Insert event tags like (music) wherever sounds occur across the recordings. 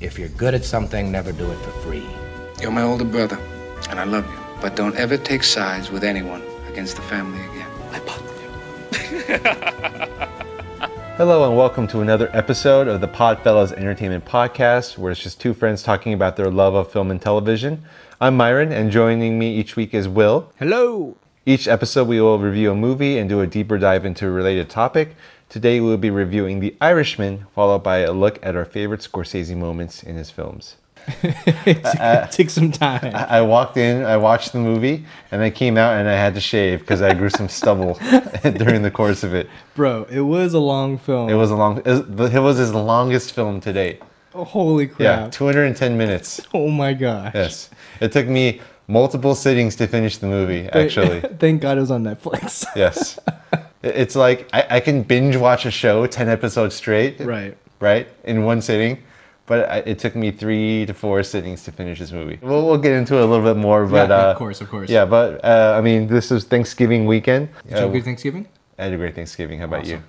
If you're good at something, never do it for free. You're my older brother, and I love you. But don't ever take sides with anyone against the family again. (laughs) Hello and welcome to another episode of the Podfellas Entertainment Podcast, where it's just two friends talking about their love of film and television. I'm Myron, and joining me each week is Will. Hello. Each episode, we will review a movie and do a deeper dive into a related topic. Today, we will be reviewing The Irishman, followed by a look at our favorite Scorsese moments in his films. (laughs) It Take some time. I walked in, I watched the movie, and I came out and I had to shave because I grew some stubble (laughs) during the course of it. Bro, it was a long film. It was a long, it was, it was his longest film to date. Oh, holy Yeah, 210 minutes. Oh my gosh. Yes. It took me multiple sittings to finish the movie, actually. (laughs) Thank God it was on Netflix. yes. It- It's like I, I can binge watch a show 10 episodes straight, right. right, in one sitting. But I, it took me three to four sittings to finish this movie. We'll, we'll get into it a little bit more, but yeah, uh, of course, of course. Yeah, but uh, I mean, this is Thanksgiving weekend. Did you have Uh, a good Thanksgiving? I had a great Thanksgiving. How about you?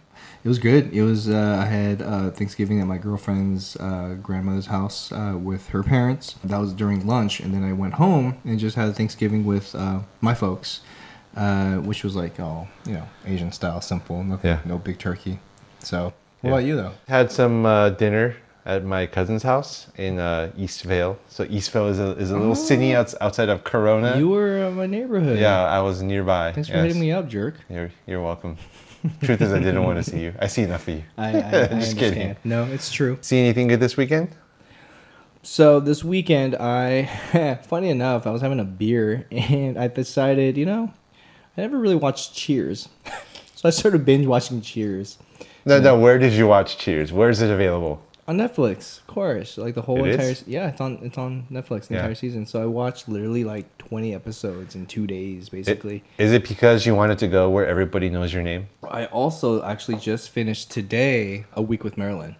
It was good. It was. Uh, I had uh, Thanksgiving at my girlfriend's uh, grandmother's house uh, with her parents. That was during lunch, and then I went home and just had Thanksgiving with uh, my folks, uh, which was like all you know Asian style, simple, no, Yeah. no big turkey. So, what Yeah. about you though? Had some uh, dinner at my cousin's house in uh, Eastvale. So Eastvale is a, is a little city outs, outside of Corona. Oh. You were in my neighborhood. yeah, I was nearby. Thanks for yes. hitting me up, jerk. You're, you're welcome. Truth is, I didn't want to see you. I see enough of you. I, I, (laughs) I Just understand. kidding. No, it's true. See anything good this weekend? So this weekend, I, (laughs) funny enough, I was having a beer and I decided, you know, I never really watched Cheers, so I started binge watching Cheers No, no. Where did you watch Cheers? Where is it available? on Netflix, of course. Like the whole It entire, is? yeah, it's on it's on Netflix the Yeah. entire season. So I watched literally like twenty episodes in two days, basically. Is it because you wanted to go where everybody knows your name? I also actually just finished today a week with Marilyn,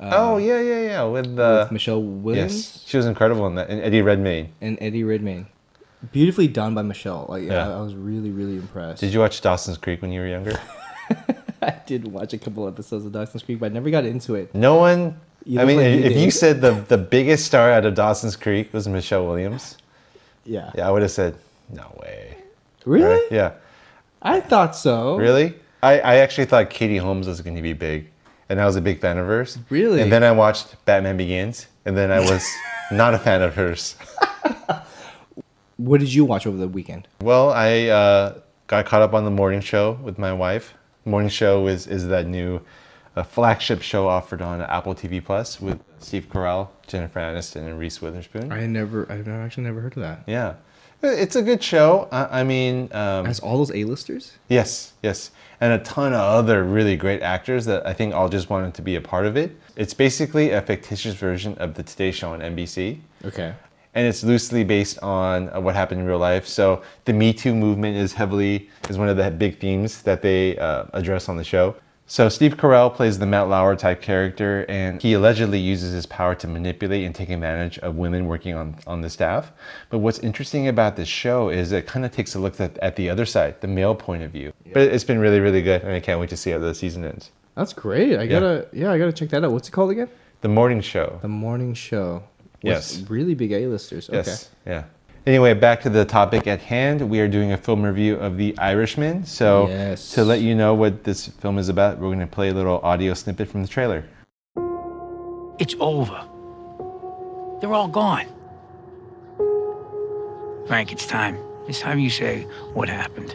oh yeah, yeah, yeah. With uh, with Michelle Williams. yes, she was incredible in that. And Eddie Redmayne. and Eddie Redmayne. Beautifully done by Michelle. Like Yeah. I, I was really, really impressed. Did you watch Dawson's Creek when you were younger? (laughs) I did watch a couple episodes of Dawson's Creek, but I never got into it. No one. You I mean, like you if you did. said the the biggest star out of Dawson's Creek was Michelle Williams, Yeah. yeah, I would have said no way. Really? Right? Yeah. I thought so. Really? I, I actually thought Katie Holmes was going to be big, and I was a big fan of hers. Really? And then I watched Batman Begins, and then I was (laughs) not a fan of hers. (laughs) What did you watch over the weekend? Well, I uh, got caught up on the morning show with my wife. Morning show is is that new uh, flagship show offered on Apple TV Plus with Steve Carell, Jennifer Aniston, and Reese Witherspoon. I never, I've never actually never heard of that. Yeah, it's a good show. I, I mean, um, Has all those A-listers? Yes, yes. And a ton of other really great actors that I think all just wanted to be a part of it. It's basically a fictitious version of the Today Show on NBC. Okay. And it's loosely based on uh, what happened in real life. So the Me Too movement is heavily, is one of the big themes that they uh, address on the show. So Steve Carell plays the Matt Lauer type character, and he allegedly uses his power to manipulate and take advantage of women working on, on the staff. But what's interesting about this show is it kind of takes a look at, at the other side, the male point of view. But it's been really, really good, and I can't wait to see how the season ends. That's great. I gotta, yeah, I gotta check that out. What's it called again? The morning show. The Morning Show. With Yes. Really big A-listers. Okay. Yes. Yeah. Anyway, back to the topic at hand. We are doing a film review of The Irishman. So, Yes. to let you know what this film is about, we're going to play a little audio snippet from the trailer. It's over. They're all gone. Frank, it's time. It's time you say what happened.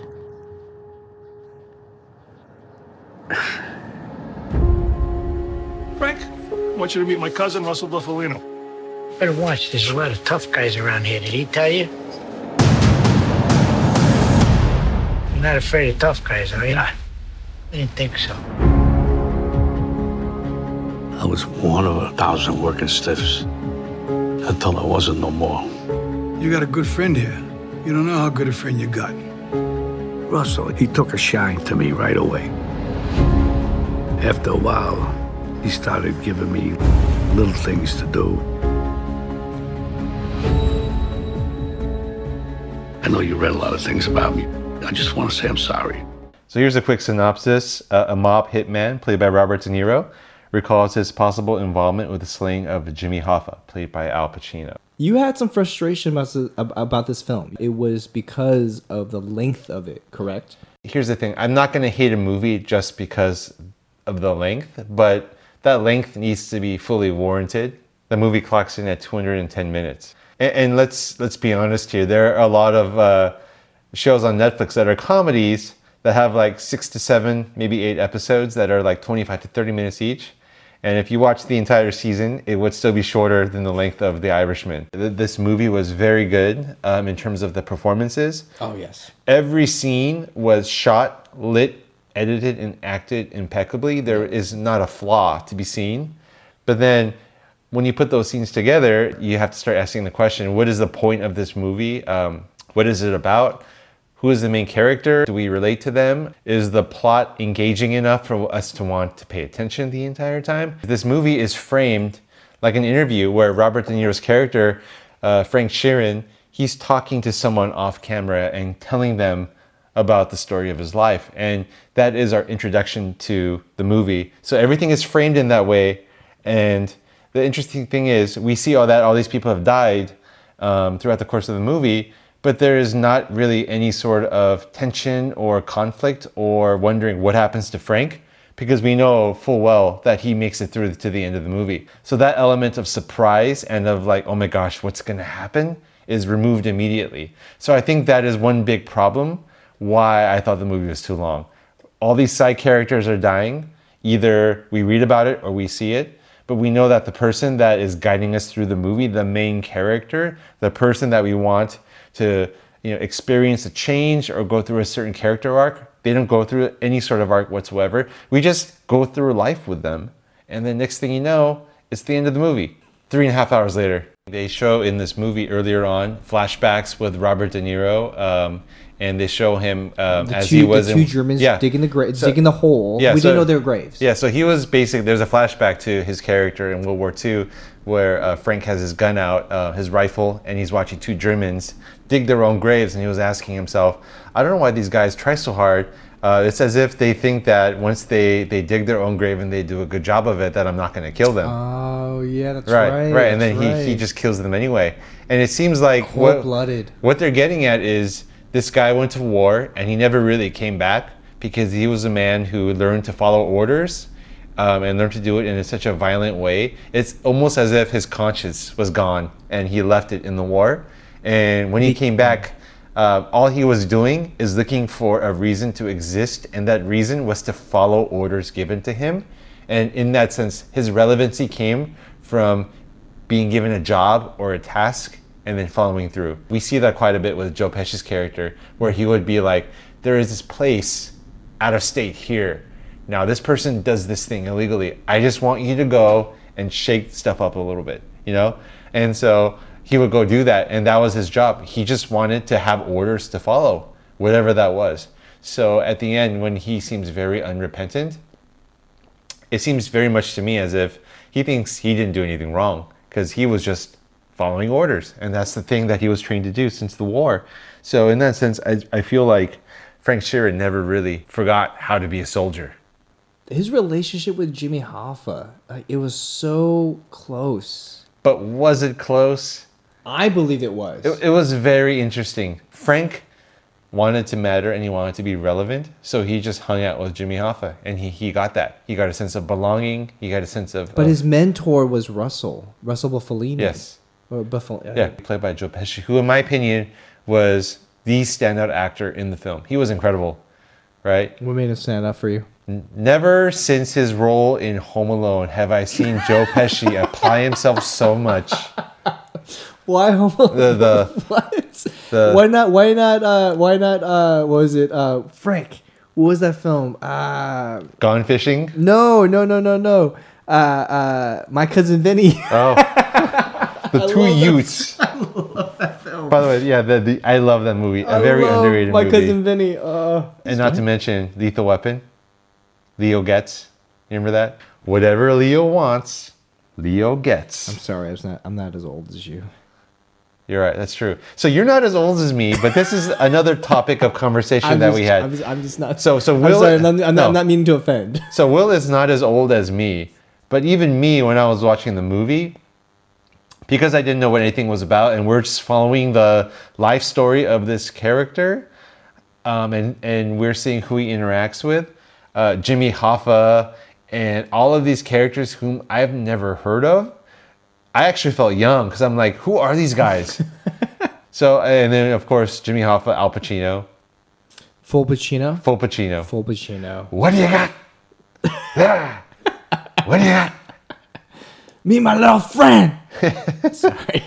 (sighs) Frank, I want you to meet my cousin, Russell Bufalino. Better watch. There's a lot of tough guys around here. Did he tell you? You're not afraid of tough guys, are you? I didn't think so. I was one of a thousand working stiffs until I wasn't no more. You got a good friend here. You don't know how good a friend you got. Russell, he took a shine to me right away. After a while, he started giving me little things to do. I know you read a lot of things about me. I just want to say I'm sorry. So here's a quick synopsis. Uh, a mob hitman, played by Robert De Niro, recalls his possible involvement with the slaying of Jimmy Hoffa, played by Al Pacino. You had some frustration about this, about this film. It was because of the length of it, correct? Here's the thing I'm not going to hate a movie just because of the length, but that length needs to be fully warranted. The movie clocks in at 210 minutes. And, and let's, let's be honest here, there are a lot of uh, shows on Netflix that are comedies that have like six to seven, maybe eight episodes that are like 25 to 30 minutes each. And if you watch the entire season, it would still be shorter than the length of The Irishman. This movie was very good um, in terms of the performances. Oh, yes. Every scene was shot, lit, edited, and acted impeccably. There is not a flaw to be seen. But then when you put those scenes together, you have to start asking the question what is the point of this movie? Um, what is it about? Who is the main character? Do we relate to them? Is the plot engaging enough for us to want to pay attention the entire time? This movie is framed like an interview where Robert De Niro's character, uh, Frank Sheeran, he's talking to someone off camera and telling them about the story of his life. And that is our introduction to the movie. So everything is framed in that way. And the interesting thing is, we see all that, all these people have died um, throughout the course of the movie, but there is not really any sort of tension or conflict or wondering what happens to Frank because we know full well that he makes it through to the end of the movie. So that element of surprise and of like, oh my gosh, what's going to happen is removed immediately. So I think that is one big problem why I thought the movie was too long. All these side characters are dying. Either we read about it or we see it, but we know that the person that is guiding us through the movie, the main character, the person that we want to you know experience a change or go through a certain character arc, they don't go through any sort of arc whatsoever. We just go through life with them. And then next thing you know, it's the end of the movie. Three and a half hours later. They show in this movie earlier on flashbacks with Robert De Niro, um, and they show him um, The as two, he was the two in, Germans yeah. digging the gra- So- digging the hole. yeah, we so- didn't know they were graves. Yeah, so he was basically there's a flashback to his character in World War II where uh, Frank has his gun out, uh, his rifle, and he's watching two Germans dig their own graves, and he was asking himself, I don't know why these guys try so hard. Uh, it's as if they think that once they, they dig their own grave and they do a good job of it, that I'm not going to kill them. Oh yeah, that's right, right. right, and then he, he just kills them anyway. And it seems like what, what they're getting at is this guy went to war and he never really came back because he was a man who learned to follow orders um, and learned to do it in such a violent way. It's almost as if his conscience was gone and he left it in the war. And when he came back, uh, all he was doing is looking for a reason to exist, and that reason was to follow orders given to him. And in that sense, his relevancy came from being given a job or a task and then following through. We see that quite a bit with Joe Pesci's character, where he would be like, There is this place out of state here. Now, this person does this thing illegally. I just want you to go and shake stuff up a little bit, you know? And so he would go do that, and that was his job. He just wanted to have orders to follow, whatever that was. So at the end, when he seems very unrepentant, it seems very much to me as if he thinks he didn't do anything wrong because he was just following orders. And that's the thing that he was trained to do since the war. So, in that sense, I, I feel like Frank Sheeran never really forgot how to be a soldier. His relationship with Jimmy Hoffa, like, it was so close. But was it close? I believe it was. It, it was very interesting. Frank wanted to matter and he wanted to be relevant, so he just hung out with Jimmy Hoffa, and he, he got that. He got a sense of belonging. He got a sense of. but of- his mentor was Russell, Russell Buffalini. Yes. Or Buffal- Yeah, played by Joe Pesci, who, in my opinion, was the standout actor in the film. He was incredible, right? What made him stand up for you? Never since his role in Home Alone have I seen Joe (laughs) Pesci apply himself so much. Why homo? The the (laughs) what? the- why not? Why not? Uh, why not? Uh, what was it? Uh, Frank. What was that film? Uh, Gone Fishing. no, no, no, no, no. Uh, uh, my cousin Vinny. Oh, (laughs) the two Utes. (laughs) By the way, yeah, the, the I love that movie. A very love underrated My movie. My cousin Vinny. Uh, And not to mention Lethal Weapon. Leo gets. You remember that? Whatever Leo wants, Leo gets. I'm sorry. I'm not. I'm not as old as you. You're right. That's true. So you're not as old as me, but this is another topic of conversation I'm that just, we had. I'm just, I'm just not. So- so I'm Will- sorry, I'm, not, I'm, no. not, I'm not meaning to offend. So Will is not as old as me, But even me, when I was watching the movie, because I didn't know what anything was about, and we're just following the life story of this character, um, and and we're seeing who he interacts with, uh, Jimmy Hoffa, and all of these characters whom I've never heard of. I actually felt young because I'm like, who are these guys? (laughs) so, and then of course Jimmy Hoffa, Al Pacino, Full Pacino. full Pacino. Full Pacino. What do you got? (laughs) What do you got? Me, my little friend. (laughs) Sorry,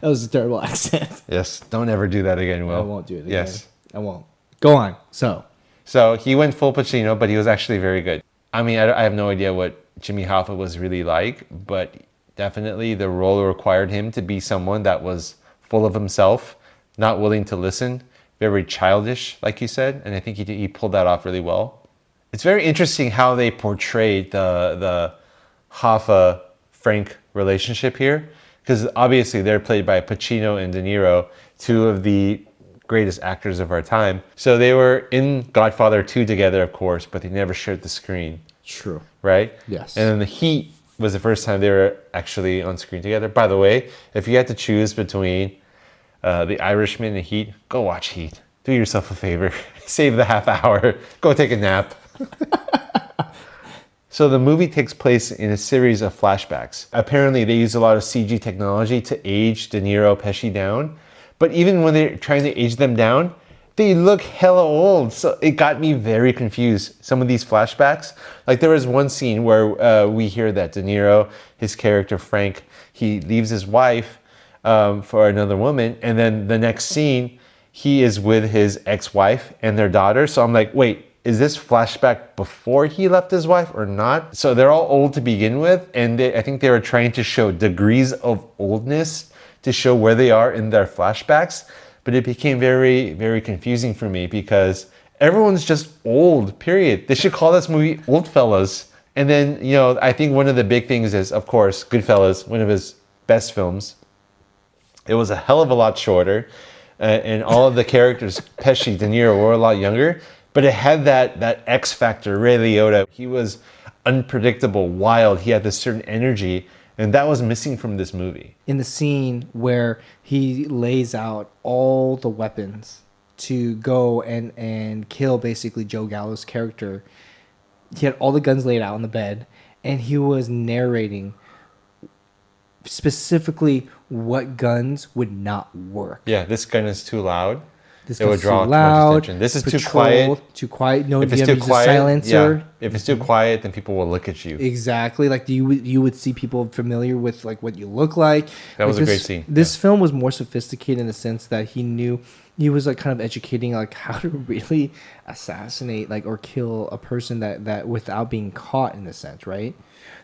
that was a terrible (laughs) accent. Yes, don't ever do that again, Will. I won't do it again. Yes. I won't. Go on. So, So he went full Pacino, but he was actually very good. I mean, I, I have no idea what Jimmy Hoffa was really like, but definitely the role required him to be someone that was full of himself, not willing to listen, very childish, like you said, and I think he, did- he pulled that off really well. It's very interesting how they portrayed the the Hoffa Frank relationship here, because obviously they're played by Pacino and De Niro, two of the greatest actors of our time. So they were in Godfather 2 together, of course, but they never shared the screen, true. right? Yes. And then The Heat was the first time they were actually on screen together. By the way, if you had to choose between uh, The Irishman and Heat, go watch Heat. Do yourself a favor. (laughs) Save the half hour. Go take a nap. (laughs) So the movie takes place in a series of flashbacks. Apparently, they use a lot of CG technology to age De Niro, Pesci down. But even when they're trying to age them down, they look hella old. So it got me very confused. Some of these flashbacks, like there was one scene where uh, we hear that De Niro, his character Frank, he leaves his wife um, for another woman, and then the next scene, he is with his ex-wife and their daughter. So I'm like, wait, is this flashback before he left his wife or not? So they're all old to begin with, and they, I think they were trying to show degrees of oldness to show where they are in their flashbacks. But it became very, very confusing for me because everyone's just old, period. They should call this movie Old Fellas. And then, you know, I think one of the big things is, of course, Goodfellas, one of his best films. It was a hell of a lot shorter, uh, and all of the characters, (laughs) Pesci, De Niro, were a lot younger. But it had that that X factor. Ray Liotta, he was unpredictable, wild. He had this certain energy, and that was missing from this movie. in the scene where he lays out all the weapons to go and and kill basically Joe Gallo's character. He had all the guns laid out on the bed, and he was narrating specifically what guns would not work. Yeah, this gun is too loud. This it would draw too loud. attention. This is too quiet. Too quiet. No, If it's too quiet, silencer. yeah. If it's too mm-hmm. quiet, then people will look at you. Exactly. Like you would you would see people familiar with like what you look like. That was Like, a great this- scene, This film was more sophisticated in the sense that he knew he was like kind of educating like (laughs) how to really assassinate like or kill a person that that without being caught in a sense, right?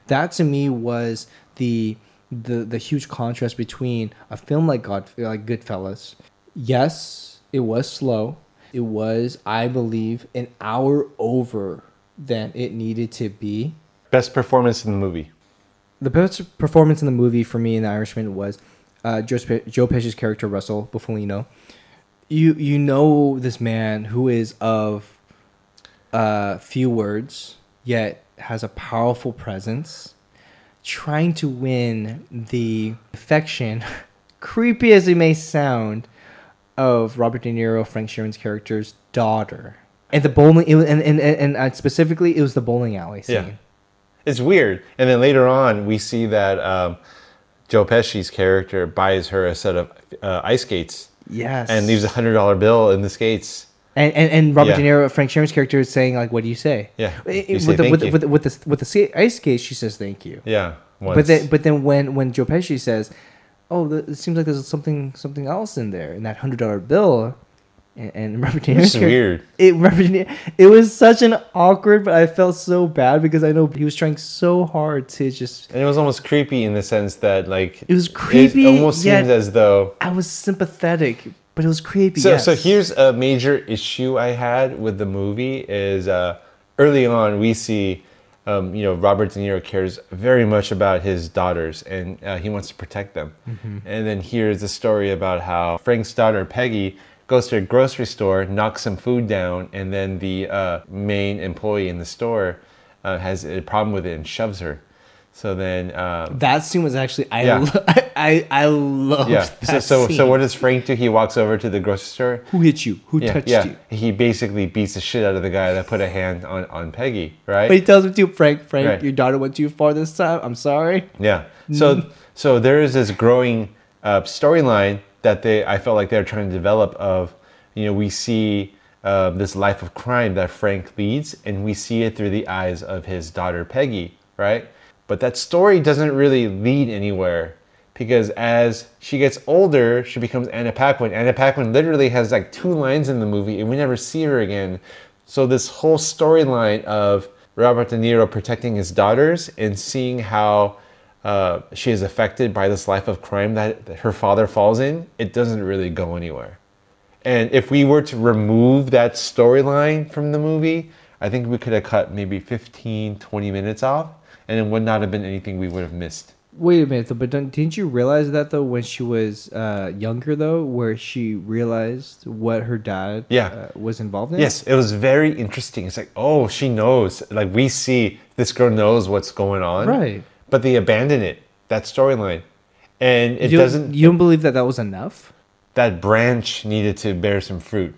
That to me was the the the huge contrast between a film like God like Goodfellas. Yes, it was slow. It was, I believe, an hour over than it needed to be. Best performance in the movie. The best performance in the movie for me in The Irishman was uh, Joe, Joe Pesci's character Russell Bufalino. You you know this man who is of uh, few words yet has a powerful presence, trying to win the affection, (laughs) creepy as it may sound, of Robert De Niro, Frank Sheeran's character's daughter. And the bowling, it was, and, and, and, and uh, specifically, it was the bowling alley scene. Yeah. It's weird. And then later on, we see that um, Joe Pesci's character buys her a set of uh, ice skates. Yes. And leaves a hundred dollar bill in the skates. And, and, and Robert Yeah. De Niro, Frank Sheeran's character, is saying like, "What do you say?" Yeah. It- You it- say with, the, with, the, you. with the with the with the ice skate, she says thank you. Yeah. But then but then when when Joe Pesci says, "Oh, the, it seems like there's something something else in there in that hundred dollar bill," and, and (laughs) Robert De Which Niro's is character- weird. It Robert it was such an awkward, but I felt so bad because I know he was trying so hard to just. And it was almost creepy in the sense that, like, It was creepy, It almost seemed as though. I was sympathetic, but it was creepy. So, yes. so here's a major issue I had with the movie is uh, early on we see, um, you know, Robert De Niro cares very much about his daughters and uh, he wants to protect them. Mhm. And then here's a story about how Frank's daughter Peggy goes to a grocery store, knocks some food down, and then the uh, main employee in the store uh, has a problem with it and shoves her. So then, um, That scene was actually I Yeah. lo- (laughs) I I love yeah. So so so what does Frank do? He walks over to the grocery store. Who hit you? Who yeah, touched yeah. you? He basically beats the shit out of the guy that put a hand on on Peggy, right? But he tells him to Frank, Frank, Right. your daughter went too far this time. I'm sorry. Yeah. So so there is this growing uh, storyline that they I felt like they're trying to develop of you know we see uh, this life of crime that Frank leads and we see it through the eyes of his daughter Peggy, right? But that story doesn't really lead anywhere because as she gets older, she becomes Anna Paquin. Anna Paquin literally has like two lines in the movie and we never see her again. So this whole storyline of Robert De Niro protecting his daughters and seeing how uh, she is affected by this life of crime that, that her father falls in, it doesn't really go anywhere. And if we were to remove that storyline from the movie, I think we could have cut maybe 15, 20 minutes off, and it would not have been anything we would have missed. Wait a minute, though. But don't, didn't you realize that though when she was uh, younger though, where she realized what her dad Yeah. uh, was involved in? Yes, it was very interesting. It's like, oh, she knows. Like we see this girl knows what's going on. Right. But they abandon it, that storyline. And it you, doesn't You don't believe that that was enough? that branch needed to bear some fruit.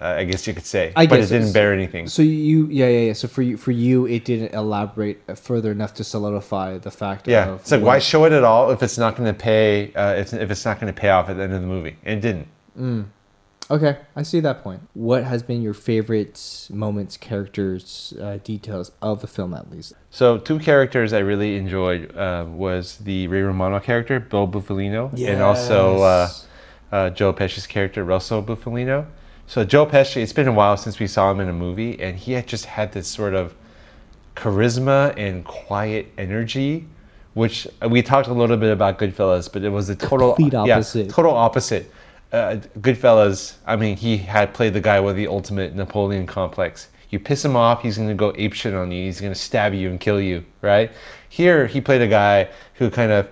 I guess you could say. I but guess it didn't bear anything. So you, yeah, yeah, yeah. So for you, for you, it didn't elaborate further enough to solidify the fact Yeah, of it's like why show it at all if it's not going to pay? Uh, if, if it's not going to pay off at the end of the movie, and it didn't. Okay, I see that point. What has been your favorite moments, characters, uh, details of the film, at least? So two characters I really enjoyed uh, was the Ray Romano character, Bill Bufalino, and also uh, uh, Joe Pesci's character, Russell Bufalino. So Joe Pesci, it's been a while since we saw him in a movie, and he had just had this sort of charisma and quiet energy, which uh, we talked a little bit about Goodfellas, but it was the total Complete yeah, opposite. total opposite. Uh, Goodfellas, I mean, he had played the guy with the ultimate Napoleon complex. You piss him off, he's gonna go apeshit on you. He's gonna stab you and kill you, right? Here, he played a guy who kind of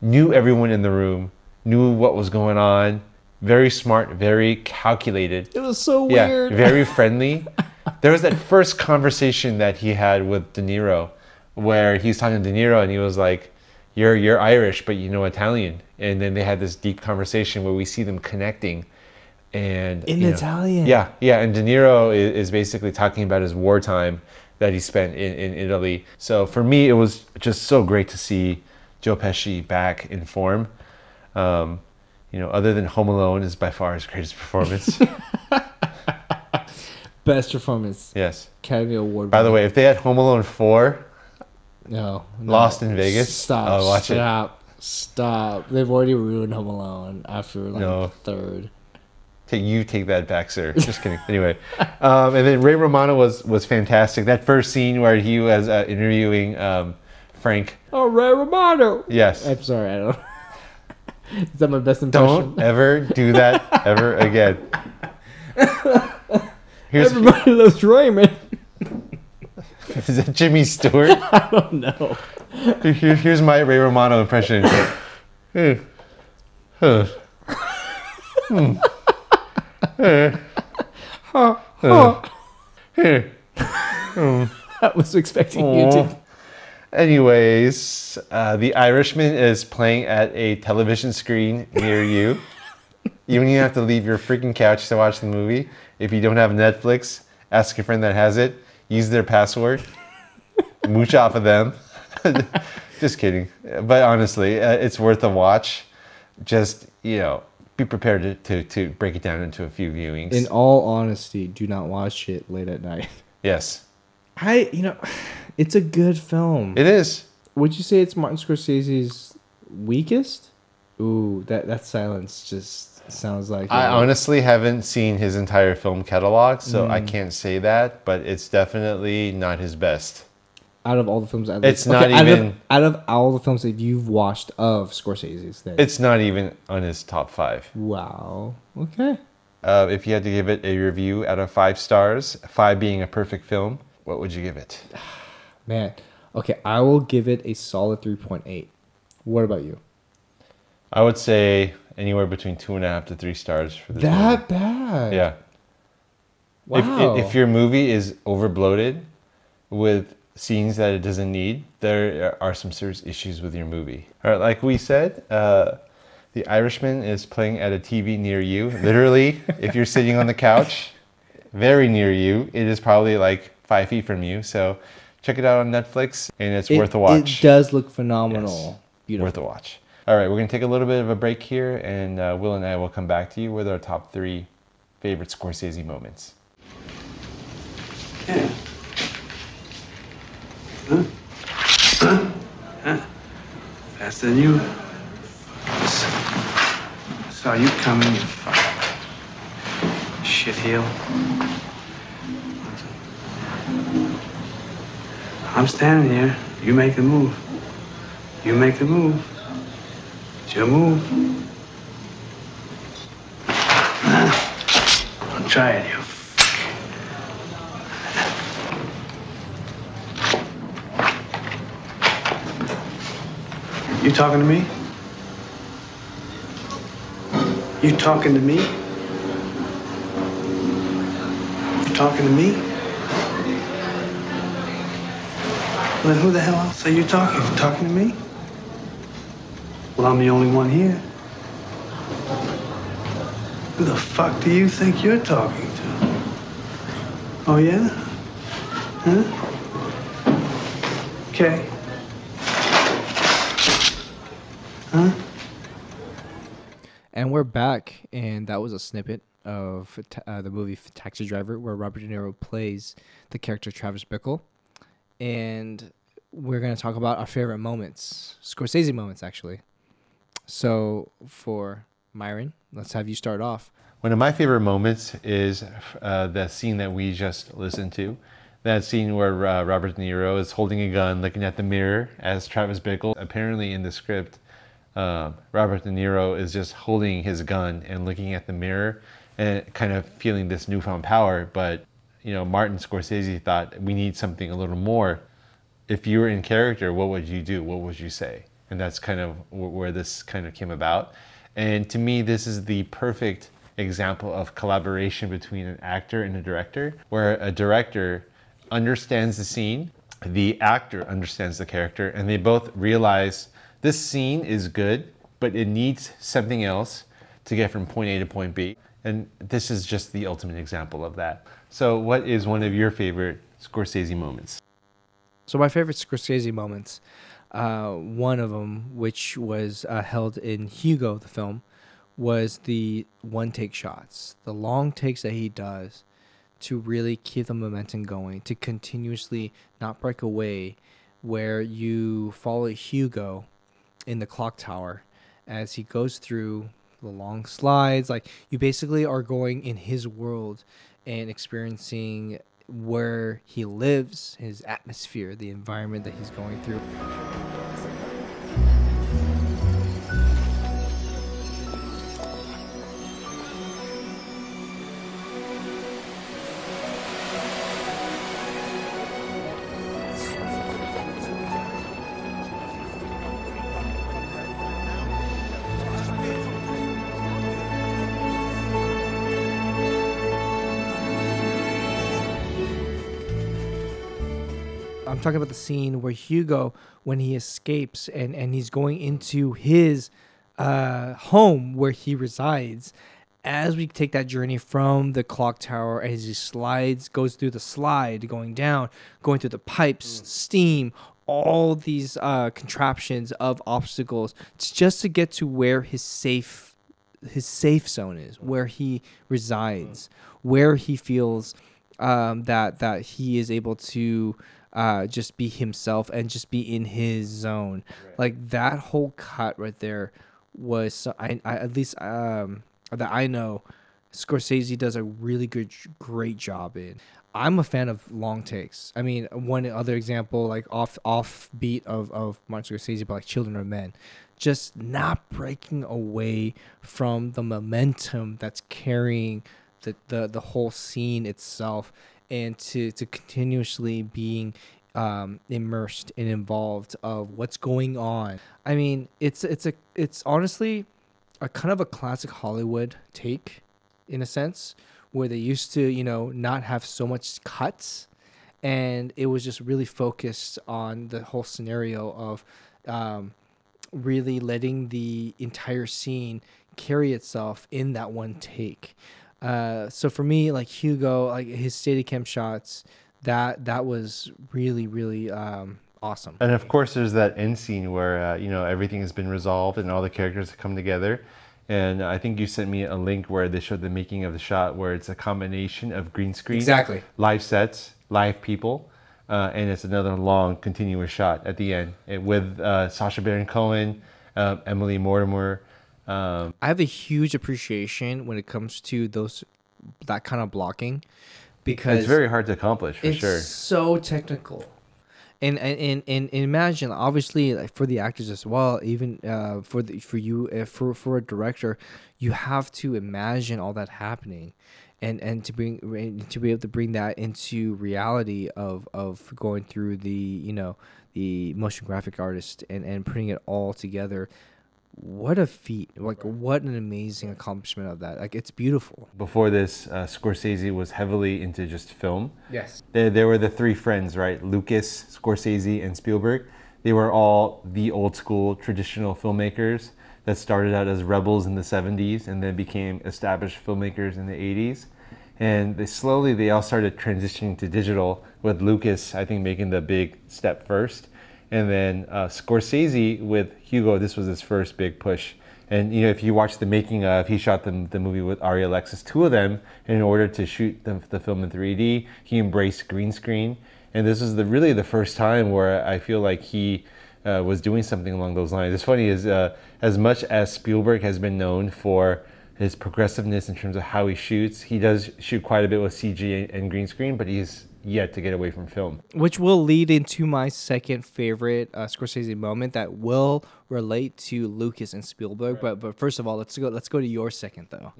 knew everyone in the room, knew what was going on, very smart, very calculated. It was so Yeah, weird. very friendly. (laughs) there was that first conversation that he had with De Niro, where he was talking to De Niro and he was like, "You're you're Irish, but you know Italian." And then they had this deep conversation where we see them connecting, and In you know- Italian. yeah, yeah. And De Niro is, is basically talking about his wartime that he spent in, in Italy. So for me, it was just so great to see Joe Pesci back in form. Um, you know, other than Home Alone is by far his greatest performance. (laughs) Best performance, yes. Academy Award. By the way, if they had Home Alone 4, no, no. Lost in Vegas, Stop. I'll watch it. stop. Stop. They've already ruined Home Alone after like No. third. take you take that back, sir. Just kidding. (laughs) Anyway, um, and then Ray Romano was was fantastic. That first scene where he was uh, interviewing um, Frank. Oh, Ray Romano. Yes. I'm sorry. I don't. (laughs) Is that my best impression? Don't (laughs) ever do that ever again. Here's, Everybody loves Raymond. (laughs) is that Jimmy Stewart? I don't know. Here- here's my Ray Romano impression. Hmm. Huh. Hmm. Eh. Uh. Eh. I was expecting you to. Anyways, uh, The Irishman is playing at a television screen near you. (laughs) you don't even have to leave your freaking couch to watch the movie. If you don't have Netflix, ask a friend that has it. Use their password. (laughs) Mooch off of them. (laughs) Just kidding. But honestly, uh, it's worth a watch. Just, you know, be prepared to, to, to break it down into a few viewings. In all honesty, do not watch it late at night. yes, I, you know, it's a good film. it is. Would you say it's Martin Scorsese's weakest? Ooh, that that silence just sounds like I honestly haven't seen his entire film catalog, so Mm. I can't say that, but it's definitely not his best. out of all the films. It's not out even- of, out of all the films that you've watched of Scorsese's. Then It's not even on his top five. wow. Okay. Uh, if you had to give it a review out of five stars, five being a perfect film, what would you give it? (sighs) (sighs) Man, okay, I will give it a solid 3.8. What about you? I would say anywhere between two and a half to three stars for this. movie. That bad? Yeah. Wow. If, if your movie is over bloated with scenes that it doesn't need, there are some serious issues with your movie. All right, like we said, uh, The Irishman is playing at a TV near you. Literally, (laughs) if you're sitting on the couch, very near you, it is probably like five feet from you. So check it out on Netflix, and it's It- worth a watch. It does look phenomenal. Beautiful. Worth a watch. All right, we're going to take a little bit of a break here, and uh, Will and I will come back to you with our top three favorite Scorsese moments. Yeah. Huh? Huh? Huh? Faster than you. Saw you coming, you fucking shitheel. I'm standing here. You make the move. You make the move. It's your move. I'll try it, you You talking to me? You talking to me? You talking to me? Well, then who the hell else are you talking? You talking to me? Well, I'm the only one here. Who the fuck do you think you're talking to? Oh, yeah? Huh? Okay. Huh? And we're back, and that was a snippet of uh, the movie Taxi Driver, where Robert De Niro plays the character Travis Bickle. And we're going to talk about our favorite moments, Scorsese moments, actually. So, for Myron, let's have you start off. One of my favorite moments is uh, the scene that we just listened to. That scene where uh, Robert De Niro is holding a gun, looking at the mirror as Travis Bickle. Apparently, in the script, uh, Robert De Niro is just holding his gun and looking at the mirror and kind of feeling this newfound power. But you know, Martin Scorsese thought we need something a little more. If you were in character, what would you do? What would you say? And that's kind of where this kind of came about. And to me, this is the perfect example of collaboration between an actor and a director, where a director understands the scene, the actor understands the character, and they both realize this scene is good, but it needs something else to get from point A to point B. And this is just the ultimate example of that. So, what is one of your favorite Scorsese moments? So my favorite Scorsese moments, uh, one of them, which was uh, held in Hugo, the film, was the one take shots, the long takes that he does to really keep the momentum going, to continuously not break away, where you follow Hugo in the clock tower as he goes through the long slides. Like you basically are going in his world and experiencing where he lives, his atmosphere, the environment that he's going through. Talking about the scene where Hugo, when he escapes and, and he's going into his uh, home where he resides, as we take that journey from the clock tower, as he slides, goes through the slide, going down, going through the pipes, steam, all these uh, contraptions of obstacles, it's just to get to where his safe his safe zone is, where he resides, where he feels um, that that he is able to uh, just be himself and just be in his zone. Like that whole cut right there was so, I, I at least um, that I know Scorsese does a really good great job in. I'm a fan of long takes. I mean, one other example like off off beat of of Martin Scorsese, but like Children of Men, just not breaking away from the momentum that's carrying the the, the whole scene itself and to to continuously being um, immersed and involved of what's going on. I mean, it's it's a it's honestly a kind of a classic Hollywood take in a sense where they used to you know not have so much cuts and it was just really focused on the whole scenario of um, really letting the entire scene carry itself in that one take. Uh, so for me, like Hugo, like his Steadicam shots, that that was really really um, awesome. And of course, there's that end scene where uh, you know everything has been resolved and all the characters have come together. And I think you sent me a link where they showed the making of the shot, where it's a combination of green screen, Exactly. live sets, live people, uh, and it's another long continuous shot at the end it, with uh, Sacha Baron Cohen, uh, Emily Mortimer. Um, I have a huge appreciation when it comes to those that kind of blocking because it's very hard to accomplish for it's sure. so technical. And, and, and, and imagine obviously like for the actors as well even uh, for the for you uh, for for a director you have to imagine all that happening and and to bring to be able to bring that into reality of of going through the you know the motion graphic artist and and putting it all together what a feat like what an amazing accomplishment of that like it's beautiful Before this, uh, Scorsese was heavily into just film. Yes. There, there were the three friends, right? Lucas, Scorsese, and Spielberg. They were all the old school traditional filmmakers that started out as rebels in the 70s and then became established filmmakers in the 80s. And they slowly they all started transitioning to digital with Lucas, I think, making the big step first. And then uh, Scorsese with Hugo, this was his first big push. And you know, if you watch the making of, he shot the, the movie with Arri Alexas, two of them, in order to shoot the, the film in 3D. He embraced green screen, and this is the really the first time where I feel like he uh, was doing something along those lines. It's funny is uh, as much as Spielberg has been known for his progressiveness in terms of how he shoots, he does shoot quite a bit with CG and green screen, but he's yet to get away from film. which will lead into my second favorite uh, Scorsese moment that will relate to Lucas and Spielberg. But but first of all, let's go let's go to your second though.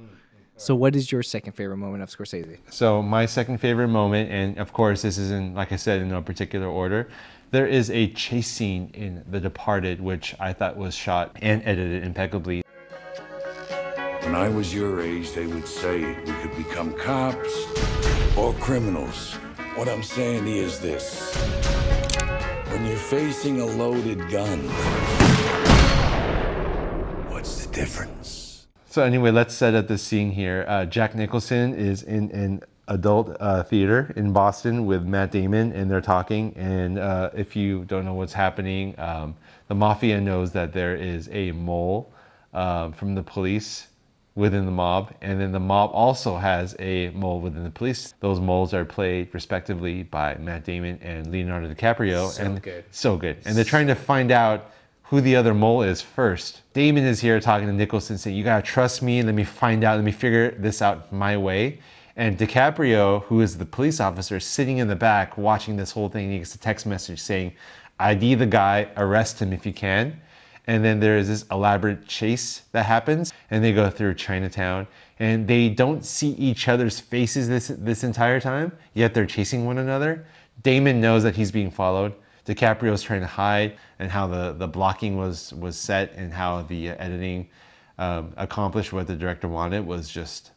So what is your second favorite moment of Scorsese? So my second favorite moment, and of course this is in, like I said, in no particular order. There is a chase scene in The Departed, which I thought was shot and edited impeccably. When I was your age, they would say we could become cops or criminals. What I'm saying is this. When you're facing a loaded gun, what's the difference? So anyway, let's set up the scene here. Uh, Jack Nicholson is in an adult uh, theater in Boston with Matt Damon, and they're talking. And uh, if you don't know what's happening, um, the mafia knows that there is a mole um, from the police within the mob, and then the mob also has a mole within the police. Those moles are played respectively by Matt Damon and Leonardo DiCaprio, So and good. so good. And they're trying to find out who the other mole is first. Damon is here talking to Nicholson, saying, "You gotta trust me. Let me find out. Let me figure this out my way." And DiCaprio, who is the police officer, sitting in the back watching this whole thing, he gets a text message saying, "ID the guy. Arrest him if you can." And then there is this elaborate chase that happens, and they go through Chinatown, and they don't see each other's faces this this entire time. Yet they're chasing one another. Damon knows that he's being followed. DiCaprio's trying to hide, and how the, the blocking was was set, and how the editing um, accomplished what the director wanted was just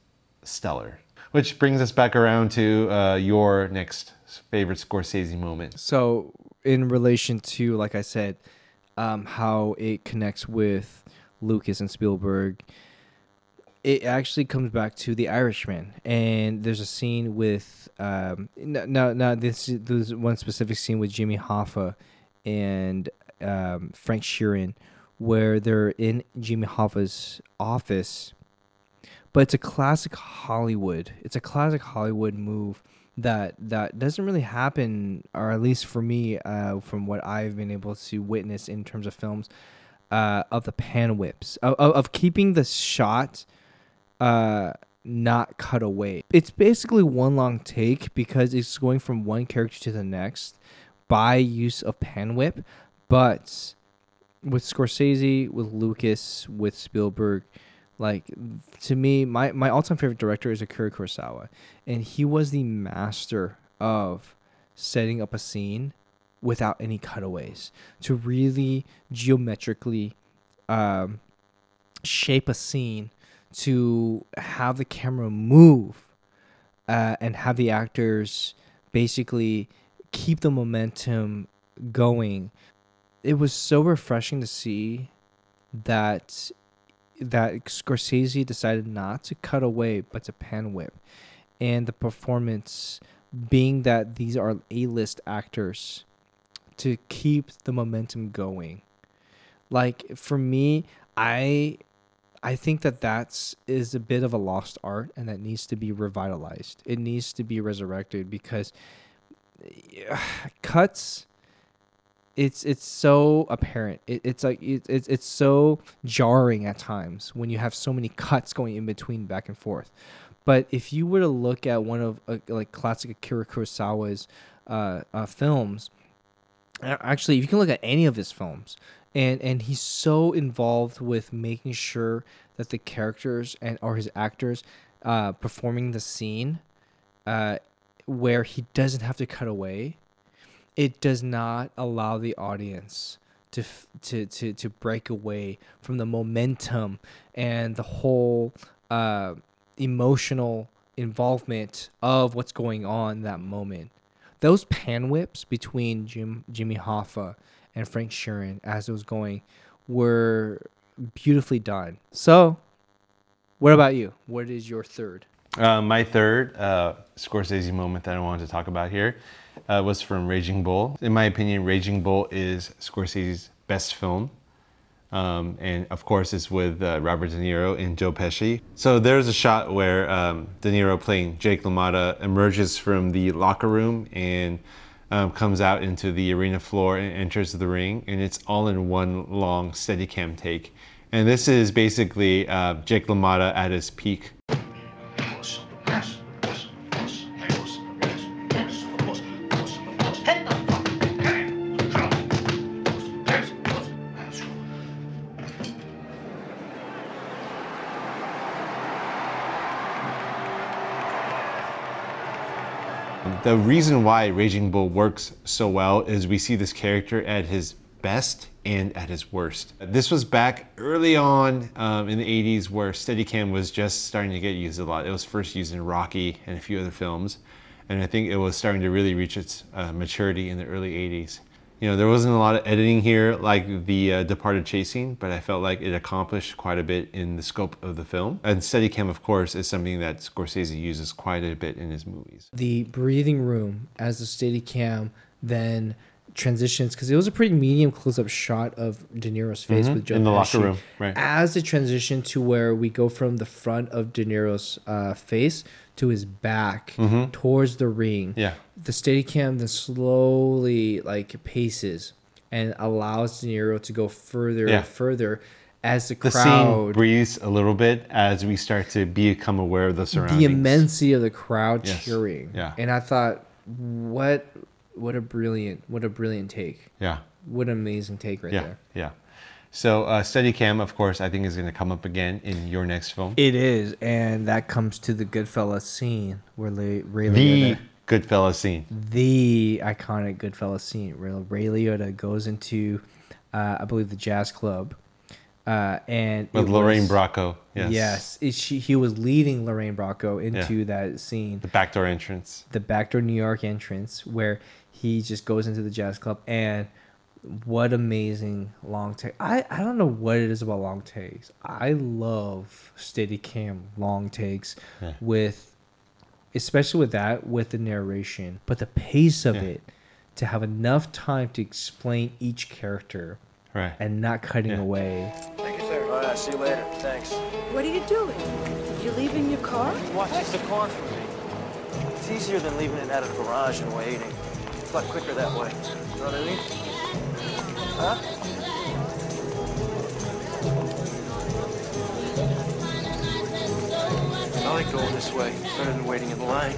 stellar. Which brings us back around to uh, your next favorite Scorsese moment. So in relation to like I said, um, how it connects with Lucas and Spielberg, it actually comes back to The Irishman, and there's a scene with um, no, no, this there's one specific scene with Jimmy Hoffa and um, Frank Sheeran, where they're in Jimmy Hoffa's office, but it's a classic Hollywood. It's a classic Hollywood move that that doesn't really happen, or at least for me, uh, from what I've been able to witness in terms of films, uh, of the pan whips of, of, of keeping the shot uh not cut away. It's basically one long take because it's going from one character to the next by use of pan whip, but with Scorsese, with Lucas, with Spielberg, like to me, my my all time favorite director is Akira Kurosawa, and he was the master of setting up a scene without any cutaways to really geometrically um, shape a scene to have the camera move uh, and have the actors basically keep the momentum going. It was so refreshing to see that that Scorsese decided not to cut away but to pan whip, and the performance being that these are A-list actors to keep the momentum going. Like for me, I I think that that's is a bit of a lost art and that needs to be revitalized. It needs to be resurrected because (sighs) cuts it's it's so apparent. It, it's like it, it's it's so jarring at times when you have so many cuts going in between back and forth. But if you were to look at one of uh, like classic Akira Kurosawa's uh, uh, films, actually, if you can look at any of his films, and and he's so involved with making sure that the characters and or his actors uh, performing the scene, uh, where he doesn't have to cut away it does not allow the audience to to to to break away from the momentum and the whole uh, emotional involvement of what's going on in that moment. Those pan whips between Jim Jimmy Hoffa and Frank Sheeran as it was going were beautifully done. So, what about you? What is your third? Uh, my third uh, Scorsese moment that I wanted to talk about here uh, was from Raging Bull. In my opinion, Raging Bull is Scorsese's best film. Um, and of course, it's with uh, Robert De Niro and Joe Pesci. So there's a shot where um, De Niro playing Jake LaMotta emerges from the locker room and um, comes out into the arena floor and enters the ring, and it's all in one long Steadicam take. And this is basically uh, Jake LaMotta at his peak. The reason why Raging Bull works so well is we see this character at his best and at his worst. This was back early on um, in the 80s where Steadicam was just starting to get used a lot. It was first used in Rocky and a few other films, and I think it was starting to really reach its uh, maturity in the early 80s you know, there wasn't a lot of editing here like the uh, Departed Chasing, but I felt like it accomplished quite a bit in the scope of the film. And Steadicam, of course, is something that Scorsese uses quite a bit in his movies. The breathing room as the Steadicam then transitions because it was a pretty medium close-up shot of De Niro's face Mhm, with Joe in the Pesci. locker room, right. As it transition to where we go from the front of De Niro's uh, face to his back Mhm. towards the ring. Yeah. The Steadicam then slowly like paces and allows De Niro to go further Yeah. and further as the The scene crowd breathes a little bit as we start to become aware of the surroundings. the immensity of the crowd Yes. cheering. Yeah. And I thought, what, what a brilliant, what a brilliant take. Yeah. What an amazing take right yeah, there. yeah. So uh, Steadicam, of course, I think is going to come up again in your next film. It is, and that comes to the Goodfellas scene where Ray, Ray the Liotta, Goodfellas scene. the iconic Goodfellas scene where Ray Liotta goes into, uh, I believe, the jazz club, uh, and With Lorraine was- Bracco, yes. yes, it, she, he was leading Lorraine Bracco into that scene, The backdoor entrance. the backdoor New York entrance where he just goes into the jazz club and what amazing long take. I, I don't know what it is about long takes. I love Steadicam long takes Yeah. with especially with that with the narration, but the pace of Yeah. it to have enough time to explain each character Right. and not cutting Yeah. away. Thank you, sir. All right, see you later. Thanks. What are you doing? You leaving your car? Watch the car for me. It's easier than leaving it out of the garage and waiting. It's a lot quicker that way. You know what I mean? Huh? I like going this way. Better than waiting in the line.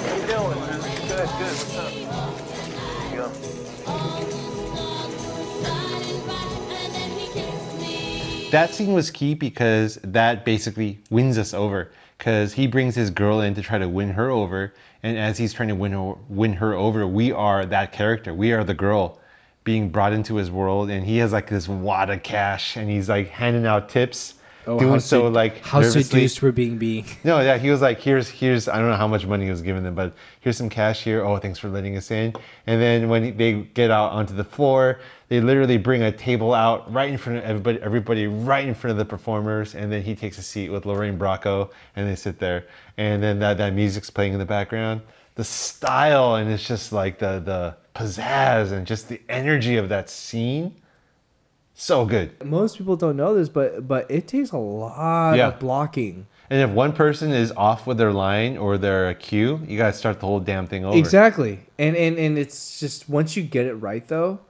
How you doing? Good, good. What's up? Here you go. That scene was key because that basically wins us over. Because he brings his girl in to try to win her over, and as he's trying to win her, win her over, we are that character. We are the girl being brought into his world, and he has like this wad of cash, and he's like handing out tips Oh, doing how so sed- like how nervously. seduced we're being being. (laughs) No, yeah, he was like, here's, here's, I don't know how much money he was giving them, but here's some cash here. Oh, thanks for letting us in. And then when they get out onto the floor, they literally bring a table out right in front of everybody, everybody right in front of the performers. And then he takes a seat with Lorraine Bracco and they sit there. And then that, that music's playing in the background. The style and it's just like the, the pizzazz and just the energy of that scene. So good. Most people don't know this, but but it takes a lot Yeah. of blocking. And if one person is off with their line or their cue, you gotta start the whole damn thing over. Exactly, and and and it's just once you get it right, though,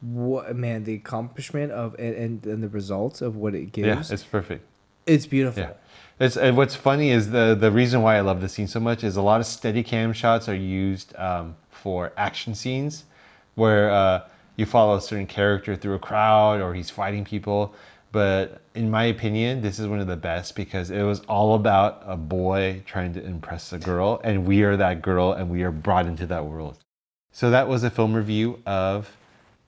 what man, the accomplishment of and and, and the results of what it gives. Yeah, it's perfect. It's beautiful. Yeah. It's, and what's funny is the the reason why I love the scene so much is a lot of steady cam shots are used um, for action scenes where uh, you follow a certain character through a crowd or he's fighting people. But in my opinion, this is one of the best because it was all about a boy trying to impress a girl, and we are that girl, and we are brought into that world. So that was a film review of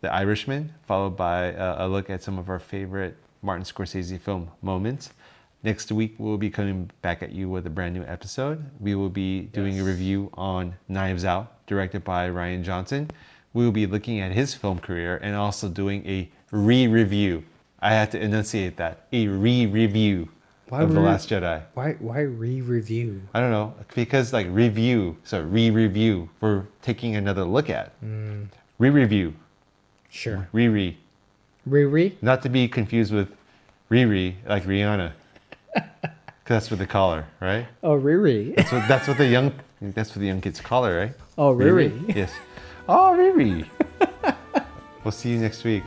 The Irishman, followed by a look at some of our favorite Martin Scorsese film moments. Next week, we'll be coming back at you with a brand new episode. We will be doing a review on Knives Out, directed by Rian Johnson. We will be looking at his film career and also doing a re review. I had to enunciate that a re review of The Last Jedi. Why why re-review? I don't know because like review, so re-review. We're taking another look at Mm, re-review, sure. re-re. Riri. Not to be confused with Riri, like Rihanna. (laughs) that's what they call her, right? Oh, Riri. That's what that's what the young that's what the young kids call her, right? Oh, Riri. Yes. Oh, Riri. (laughs) we'll see you next week.